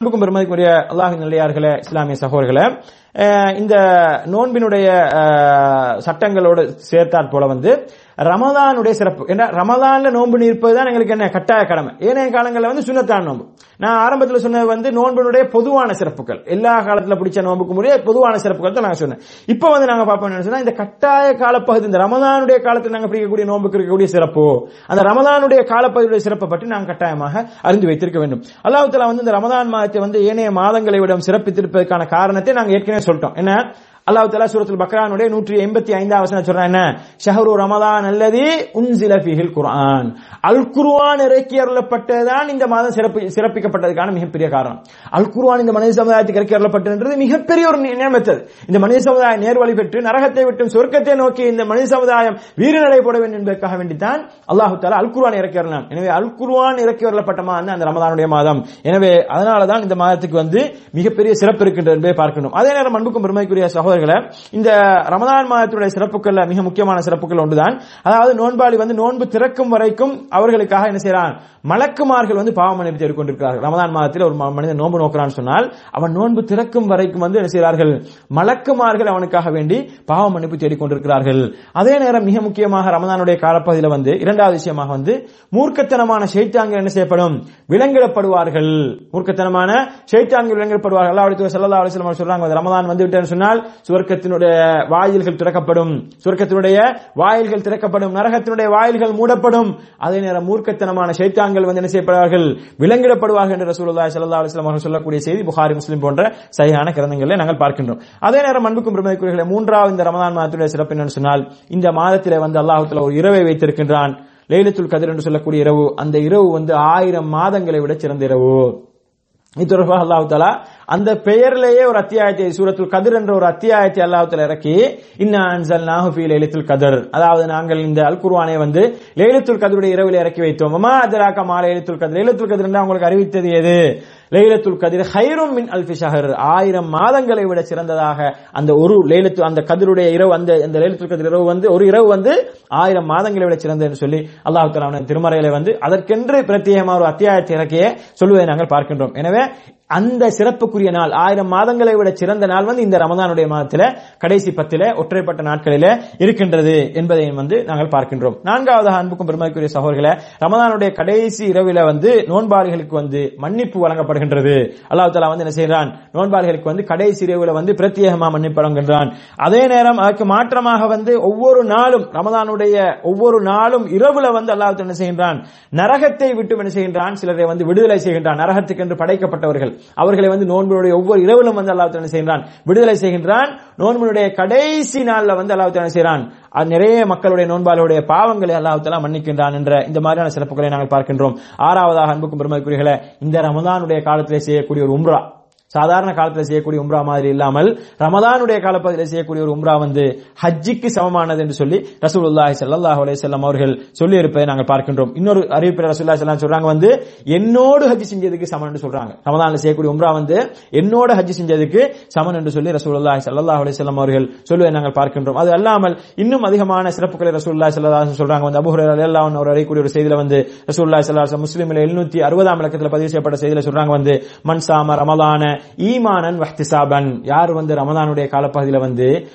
அன்புக்கும் பெருமதிக்குரிய அல்லாஹின் நிலையார்களே இஸ்லாமிய சகோதரர்களே அஹ் இந்த நோன்பினுடைய சட்டங்களோடு சேர்த்தாற் போல வந்து ரமதானுடைய சிறப்பு. ஏன்னா ரமதான்ல நோன்பு நிற்பது தான் எங்களுக்கு என்ன? கட்டாய கடமை. ஏனைய காலங்களில் வந்து சுண்ணத்தான் நோன்பு. நான் ஆரம்பத்தில் சொன்னது வந்து நோன்பினுடைய பொதுவான சிறப்புகள். எல்லா காலத்தில் பிடிச்ச நோன்புக்கு முடிய பொதுவான சிறப்புகள் தான் நான் சொன்னேன். இப்போ வந்து நாங்கள் பார்ப்போம் என்ன சொன்னா இந்த கட்டாய காலப்பகுதி இந்த ரமதானுடைய காலத்தில் நாங்கள் பிடிக்கக்கூடிய நோன்புக்கு இருக்கக்கூடிய சிறப்பு அந்த ரமதானுடைய காலப்பகுதியுடைய சிறப்பை பற்றி நாங்கள் கட்டாயமாக அறிந்து வைத்திருக்க வேண்டும். அல்லாஹ் வந்து இந்த ரமதான் மாதத்தை வந்து ஏனைய மாதங்களை விட சிறப்பித்திருப்பதற்கான காரணத்தை நாங்கள் ஏற்கனவே சொல்லிட்டோம். என்ன? அல்லாஹ் தலா சூரத்துல் பக்ரானுடைய நூற்றி எண்பத்தி ஐந்தாம் வசனம் சொல்றான் என்ன? ஷஹரு ரமதான் அல்லது உன்சில ஃபீஹில் குர்ஆன். அல் குர்ஆன் இறக்கி அருளப்பட்டதுதான் இந்த மாதம் சிறப்பு சிறப்பிக்கப்பட்டதுக்கான மிகப்பெரிய காரணம். அல் குர்ஆன் இந்த மனித சமுதாயத்துக்கு இறக்கி அருளப்பட்டது மிகப்பெரிய ஒரு நியமத்தது இந்த மனித சமுதாயம் நேர்வழி பெற்று நரகத்தை விட்டு சொர்க்கத்தை நோக்கி இந்த மனித சமுதாயம் வீரநடை போட வேண்டும் என்பதற்காக வேண்டித்தான் அல்லாஹு தாலா அல் குர்ஆன் இறக்கி வரலாம் எனவே அல் குர்ஆன் இறக்கி வரப்பட்ட மாதம் அந்த ரமதானுடைய மாதம். எனவே அதனால தான் இந்த மாதத்துக்கு வந்து மிகப்பெரிய சிறப்பு இருக்கின்றது என்பதை பார்க்கணும். அதே நேரம் அன்புக்கும் பெருமைக்குரிய சகோதரர்களே இந்த ரமதான் மாதத்துடைய சிறப்புகள்ல மிக முக்கியமான சிறப்புகள் ஒன்றுதான். அதாவது நோன்பாளி வந்து நோன்பு திறக்கும் வரைக்கும் அவர்களுக்காக என்ன செய்யறான் மலக்குமார்கள் வந்து பாவ மன்னிப்பு தேடிக் கொண்டிருக்கிறார்கள் ரமதான் மாதத்தில் ஒரு மனிதன் நோன்பு நோக்கிறான்னு சொன்னால் அவன் நோன்பு திறக்கும் வரைக்கும் வந்து என்ன செய்கிறார்கள்? மலக்குமார்கள் அவனுக்காக வேண்டி பாவ மன்னிப்பு தேடிக் கொண்டிருக்கிறார்கள் அதே நேரம் மிக முக்கியமாக ரமதானுடைய காலப்பகுதியில் வந்து இரண்டாவது விஷயமாக வந்து மூர்க்கத்தனமான ஷைத்தான்கள் என்ன செய்யப்படும்? விலங்கிடப்படுவார்கள். மூர்க்கத்தனமான ஷைத்தான்கள் விலங்கிடப்படுவார்கள். அல்லாவுடைய ஸல்லல்லாஹு அலைஹி சொல்றாங்க ரமதான் வந்து விட்டேன்னு சொன்னால் சுவர்க்கத்தினுடைய வாயில்கள் திறக்கப்படும். சுவர்க்கத்தினுடைய வாயில்கள் திறக்கப்படும். நரகத்தினுடைய வாயில்கள் மூடப்படும். அதே நேரம் மூர்க்கத்தனமான சைத்தான்கள் வந்து என்ன செய்யப்படுவார்கள்? விலங்கிடப்படுவார்கள் என்று ரசூலுல்லாஹி ஸல்லல்லாஹு அலைஹி வஸல்லம் அவர்கள் சொல்லக்கூடிய செய்தி புகாரி முஸ்லிம் போன்ற சரியான கிரந்தங்களில் நாங்கள் பார்க்கின்றோம். அதே நேரம் அன்புக்கும் பிரமதிக்குரியர்களே மூன்றாவது இந்த ரமதான் மாதத்துடைய சிறப்பு என்னன்னு சொன்னால் இந்த மாதத்திலே வந்து அல்லாஹ் ஒரு இரவை வைத்திருக்கின்றான். லைலத்துல் கதிர் என்று சொல்லக்கூடிய இரவு. அந்த இரவு வந்து ஆயிரம் மாதங்களை விட சிறந்த இரவு. இது தொடர்பாக அல்லாஹு தாலா அந்த பெயரிலேயே ஒரு அத்தியாயத்தை சூரத்துல் கதிர் என்ற ஒரு அத்தியாயத்தை அல்லாஹத்தில் இறக்கி இன்னா அன்சல்நாஹு ஃபீ லைலத்துல் கதர். அதாவது நாங்கள் இந்த அல் குர்வானை வந்து லைலத்துல் கதிருடைய இரவில் இறக்கி வைத்தோம். அம்மா மாலை மா லைலத்துல் கதிர்? லைலத்துல் கதிர் என்று உங்களுக்கு அறிவித்தது எது? லைலத்துல் கதிர் ஹைரும் மின் அல்ஃபி ஷஹர். ஆயிரம் மாதங்களை விட சிறந்ததாக அந்த ஒரு லைலத்து அந்த கதிருடைய இரவு அந்த அந்த லைலத்துல் கதிர் இரவு வந்து ஒரு இரவு வந்து ஆயிரம் மாதங்களை விட சிறந்தது என்று சொல்லி அல்லாஹு தஆலா திருமறையில வந்து அதற்கென்று பிரத்யேகமாக ஒரு அத்தியாயத்தை இறக்கிய சொல்லுவதை நாங்கள் பார்க்கின்றோம். எனவே அந்த சிறப்புக்குரிய நாள் ஆயிரம் மாதங்களை விட சிறந்த நாள் வந்து இந்த ரமதானுடைய மாதத்தில் கடைசி பத்தில ஒற்றைப்பட்ட நாட்களில இருக்கின்றது என்பதையும் வந்து நாங்கள் பார்க்கின்றோம். நான்காவதாக அன்புக்கும் பெருமைக்குரிய சகோதர்களை ரமதானுடைய கடைசி இரவில வந்து நோன்பாளிகளுக்கு வந்து மன்னிப்பு வழங்கப்படுகின்றது. அல்லாஹ் தஆலா வந்து என்ன செய்கிறான்? நோன்பாளிகளுக்கு வந்து கடைசி இரவுல வந்து பிரத்யேகமா மன்னிப்பு வழங்குகின்றான். அதே நேரம் அதற்கு மாற்றமாக வந்து ஒவ்வொரு நாளும் ரமதானுடைய ஒவ்வொரு நாளும் இரவுல வந்து அல்லாஹ் என்ன செய்கின்றான்? நரகத்தை விட்டு என்ன செய்கின்றான்? சிலரை வந்து விடுதலை செய்கின்றான். நரகத்துக்கு என்று படைக்கப்பட்டவர்கள். அவர்களை வந்து நோன்புடைய ஒவ்வொரு இரவிலும் வந்து அல்லாஹ் தஆலா செய்கிறான் விடுதலை செய்கின்றான். நோன்புடைய கடைசி நாள்ல வந்து அல்லாஹ் தஆலா செய்கிறான்? அது நிறைய மக்களுடைய நோன்பாளுடைய பாவங்களை அல்லாஹ் தஆலா மன்னிக்கின்றான் என்ற இந்த மாதிரியான சிறப்புகளை நாங்கள் பார்க்கின்றோம். ஆறாவதாக அன்புக்கும் பெருமதிக்குரியர்களே இந்த ரமதானுடைய காலத்திலே செய்யக்கூடிய ஒரு உம்ரா. சாதாரண காலத்தில் செய்யக்கூடிய உம்ரா மாதிரி இல்லாமல் ரமதானுடைய காலப்பகுதியில் செய்யக்கூடிய ஒரு உம்ரா வந்து ஹஜ்ஜிக்கு சமமானது என்று சொல்லி ரசூலுல்லாஹி சல்லாஹ் அலையம் அவர்கள் சொல்லி இருப்பதை நாங்கள் பார்க்கின்றோம். இன்னொரு அறிவிப்பில் ரசூலுல்லாஹி ஸல்லல்லாஹு சொல்றாங்க வந்து என்னோடு ஹஜ் செஞ்சதுக்கு சமன் என்று சொல்றாங்க. ரமதானில் செய்யக்கூடிய உம்ரா வந்து என்னோட ஹஜ் செஞ்சதுக்கு சமன் என்று சொல்லி ரசூலுல்லாஹி சல்லாஹ் அலையம் அவர்கள் சொல்லுவதை நாங்கள் பார்க்கின்றோம். அது அல்லாமல் இன்னும் அதிகமான சிறப்புகளை ரசூலுல்லாஹி சல்லாஹ் சொல்றாங்க வந்து அபுஹர் ஹுரைரா அவர் அறியக்கூடிய ஒரு செய்தியில வந்து ரசூலுல்லாஹி ஸல்லல்லாஹு அலைஹி வஸல்லம் முஸ்லிமில் 760 இலக்கத்தில் பதிவு செய்யப்பட்ட செய்தியில சொல்றாங்க வந்து மன் சாம ரமலான ஈமானன் வஹ்திசாபன். யார் வந்து ரமதானுடைய காலப்பகுதியில் வந்து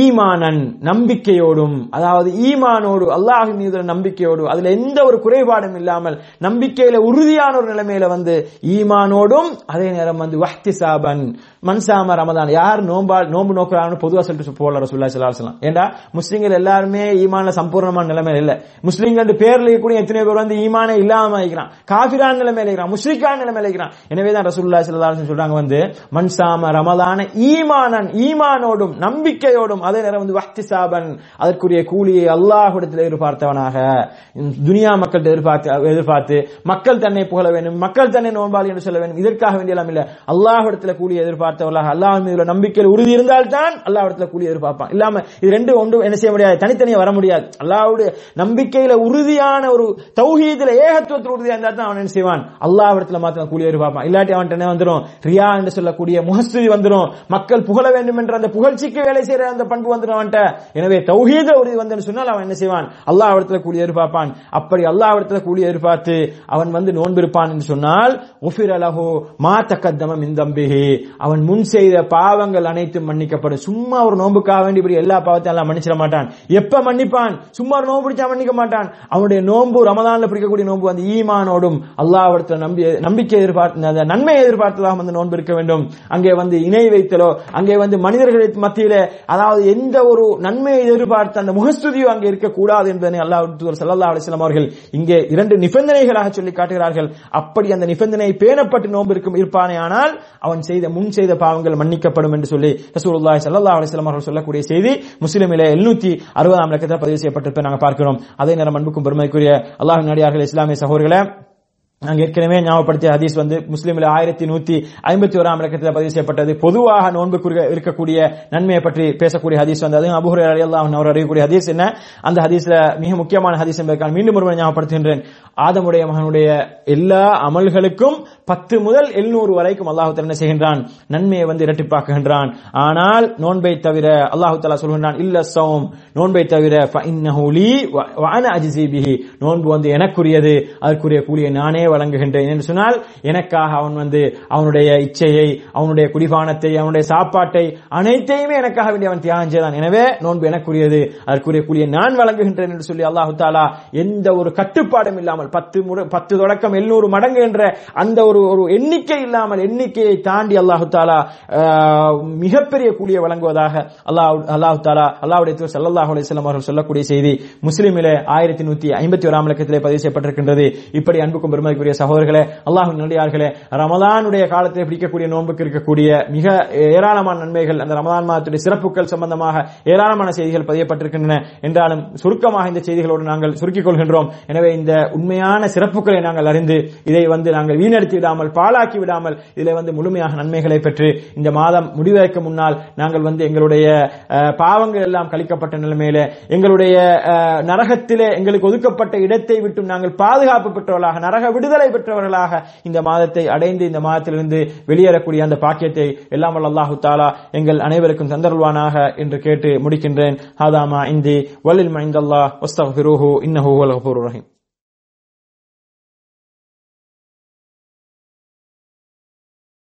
ஈமானன் நம்பிக்கையோடும் அதாவது ஈமானோடு அல்லாஹ் மீது நம்பிக்கையோடு அதுல எந்த ஒரு குறைபாடும் இல்லாமல் நம்பிக்கையில உறுதியான ஒரு நிலைமையில வந்து ஈமானோடும் அதே நேரம் வந்து வஹ்திசாபன் மன்சாம ரமதான் யார் நோம்பா நோம்பு நோக்கிறாங்கன்னு பொதுவா சொல்லிட்டு போல ரசூல்லா ஸல்லல்லாஹு ஏண்டா? முஸ்லீம்கள் எல்லாருமே ஈமான்ல சம்பூர்ணமான நிலைமையில இல்ல. முஸ்லீம்கள் பேர்ல கூட எத்தனை பேர் வந்து ஈமானே இல்லாம இருக்கிறான். காபிரான் நிலைமையில இருக்கிறான் முஸ்லிக்கான நிலைமையில இருக்கிறான். எனவே தான் ரசூல்லா ஸல்லல்லாஹு சொல்றாங்க வந்து மன்சாம ரமதான ஈமானன் ஈமானோடும் நம்பிக்கை நம்பிக்கையோடும் அதே நேரம் வந்து வஹ்தி சாபன் அதற்குரிய கூலியை அல்லாஹுடத்தில் எதிர்பார்த்தவனாக. துனியா மக்கள் எதிர்பார்த்து எதிர்பார்த்து மக்கள் தன்னை புகழ வேண்டும் மக்கள் தன்னை நோன்பாளி என்று சொல்ல வேண்டும். இதற்காக வேண்டியெல்லாம் இல்ல. அல்லாஹுடத்தில் கூலி எதிர்பார்த்தவர்களாக அல்லாஹ் மீது நம்பிக்கையில் உறுதி இருந்தால்தான் அல்லாஹ்விடத்தில் கூலி எதிர்பார்ப்பான். இல்லாம இது ரெண்டு ஒன்றும் என்ன செய்ய முடியாது? தனித்தனியா வர முடியாது. அல்லாஹுடைய நம்பிக்கையில உறுதியான ஒரு தௌஹீதுல ஏகத்துவத்தில் உறுதியா இருந்தால் தான் அவன் என்ன செய்வான்? அல்லாஹ்விடத்தில் மாத்திரம் கூலி எதிர்பார்ப்பான். இல்லாட்டி அவன் என்ன வந்துடும் ரியா என்று சொல்லக்கூடிய முகஸ்துதி வந்துடும் மக்கள் புகழ வேண்டும் என்ற அந்த புகழ்ச்சிக்கு வேலை செய்யற என்ற அந்த பண்பு வந்துடும் அவன்கிட்ட. எனவே தௌஹீத உறுதி வந்து சொன்னால் அவன் என்ன செய்வான்? அல்லாஹ் இடத்துல கூலி எதிர்பார்ப்பான். அப்படி அல்லாஹ் இடத்துல கூலி எதிர்பார்த்து அவன் வந்து நோன்பு இருப்பான் என்று சொன்னால் உஃபிர் அலஹோ மா தக்கத்தமம் இந்தம்பிஹி அவன் முன் செய்த பாவங்கள் அனைத்தும் மன்னிக்கப்படும். சும்மா ஒரு நோன்புக்காக வேண்டி இப்படி எல்லா பாவத்தையும் எல்லாம் மன்னிச்சிட மாட்டான். எப்ப மன்னிப்பான்? சும்மா ஒரு நோன்பு பிடிச்சா மன்னிக்க மாட்டான். அவனுடைய நோன்பு ரமதான்ல பிடிக்கக்கூடிய நோன்பு அந்த ஈமானோடும் அல்லாஹ்விடத்தில் நம்பி நம்பிக்கை எதிர்பார்த்து அந்த நன்மை எதிர்பார்த்ததாக வந்து நோன்பு இருக்க வேண்டும். அங்கே வந்து இணை வைத்தலோ அங்கே வந்து மனிதர்களை மத்தியில அதாவது எந்த ஒரு நன்மையை எதிர்பார்த்த அந்த முகஸ்துதியும் அங்கே இருக்கக்கூடாது என்பதனை அல்லாஹ் சல்லா அலிஸ்லாம் அவர்கள் இங்கே இரண்டு நிபந்தனைகளாக சொல்லி காட்டுகிறார்கள். அப்படி அந்த நிபந்தனை பேணப்பட்டு நோன்பு இருக்கும் இருப்பானே ஆனால் அவன் செய்த முன் செய்த பாவங்கள் மன்னிக்கப்படும் என்று சொல்லி ரசூலுல்லாஹி சல்லா அலிஸ்லாம் அவர்கள் சொல்லக்கூடிய செய்தி முஸ்லிமிலே எழுநூத்தி அறுபதாம் லக்கத்தில் பதிவு செய்யப்பட்டிருப்பதை நாங்கள் பார்க்கிறோம். அதே நேரம் அன்புக்கும் பெருமைக்குரிய அல்லாஹ் நடிகார்கள் இஸ்லாமிய சகோதரர்களே நாங்க ஏற்கனவே ஞாபகப்படுத்திய ஹதீஸ் வந்து முஸ்லீம்ல ஆயிரத்தி நூத்தி ஐம்பத்தி ஓராம் இலக்கத்தில் பதிவு செய்யப்பட்டது. பொதுவாக நோன்பு இருக்கக்கூடிய நன்மையை பற்றி பேசக்கூடிய ஹதீஸ் வந்து அது அபுஹுரை அலியல்லாஹ் அவர் அறியக்கூடிய ஹதீஸ் என்ன? அந்த ஹதீஸ்ல மிக முக்கியமான ஹதீஸ் என்பதற்கான மீண்டும் ஒருவரை ஞாபகப்படுத்துகின்றேன். ஆதமுடைய மகனுடைய எல்லா அமல்களுக்கும் பத்து முதல் எழுநூறு வரைக்கும் அல்லாஹு என்ன செய்கின்றான்? நன்மையை வந்து இரட்டிப்பாக்குகின்றான். ஆனால் நோன்பை தவிர அல்லாஹு தலா சொல்கின்றான் இல்ல சௌம். நோன்பை தவிர ஃபஇன்னஹு வ- பிஹி. நோன்பு வந்து எனக்குரியது அதற்குரிய கூலியை நானே வழங்குகின்றேன் என்று சொன்னால் எனக்காக அவன் வந்து அவனுடைய இச்சையை அவனுடைய குடிபானத்தை அவனுடைய சாப்பாட்டை அனைத்தையுமே எனக்காக வேண்டிய அவன் தியாகம் செய்தான். எனவே நோன்பு எனக்குரியது. அதற்குரிய கூலியை நான் வழங்குகின்றேன் என்று சொல்லி அல்லாஹு தாலா எந்த ஒரு கட்டுப்பாடும் இல்லாமல் பத்து பத்து தொடக்கம் எழுநூறு மடங்கு என்ற அந்த ஒரு ஒரு எண்ணிக்கை இல்லாமல் எண்ணிக்கையை தாண்டி அல்லாஹு தாலா மிகப்பெரிய கூலியை வழங்குவதாக அல்லாஹ் அல்லாஹு தாலா அல்லாஹுடைய தூர் சல்லாஹ் அலிஸ்லாம் அவர்கள் சொல்லக்கூடிய செய்தி முஸ்லீமிலே ஆயிரத்தி நூத்தி ஐம்பத்தி ஓராம் இலக்கத்திலே பதிவு செய்யப்பட்டிருக்கின்றது. இப்படி அன்புக்கும் பெருமை பெருமதிக்குரிய சகோதரர்களே அல்லாஹ் நல்லியார்களே ரமதானுடைய காலத்தில் பிடிக்கக்கூடிய நோன்புக்கு இருக்கக்கூடிய மிக ஏராளமான நன்மைகள் அந்த ரமதான் மாதத்துடைய சிறப்புகள் சம்பந்தமாக ஏராளமான செய்திகள் பதியப்பட்டிருக்கின்றன. என்றாலும் சுருக்கமாக இந்த செய்திகளோடு நாங்கள் சுருக்கிக் கொள்கின்றோம். எனவே இந்த உண்மையான சிறப்புகளை நாங்கள் அறிந்து இதை வந்து நாங்கள் வீணடித்து விடாமல் பாழாக்கி விடாமல் இதில் வந்து முழுமையாக நன்மைகளை பெற்று இந்த மாதம் முடிவதற்கு முன்னால் நாங்கள் வந்து எங்களுடைய பாவங்கள் எல்லாம் கழிக்கப்பட்ட நிலைமையில எங்களுடைய நரகத்திலே எங்களுக்கு ஒதுக்கப்பட்ட இடத்தை விட்டு நாங்கள் பாதுகாப்பு பெற்றவர்களாக நரக விடுதலை பெற்றவர்களாக இந்த மாதத்தை அடைந்து இந்த மாதத்திலிருந்து வெளியேறக்கூடிய அந்த பாக்கியத்தை எல்லாம் அல்லாஹு தாலா எங்கள் அனைவருக்கும் தந்தருள்வானாக என்று கேட்டு முடிக்கின்றேன். ஹாதாமா இந்தி வல்லில் மைந்தல்லா வஸ்தஃபிருஹு இன்னஹு வல் ரஹீம்.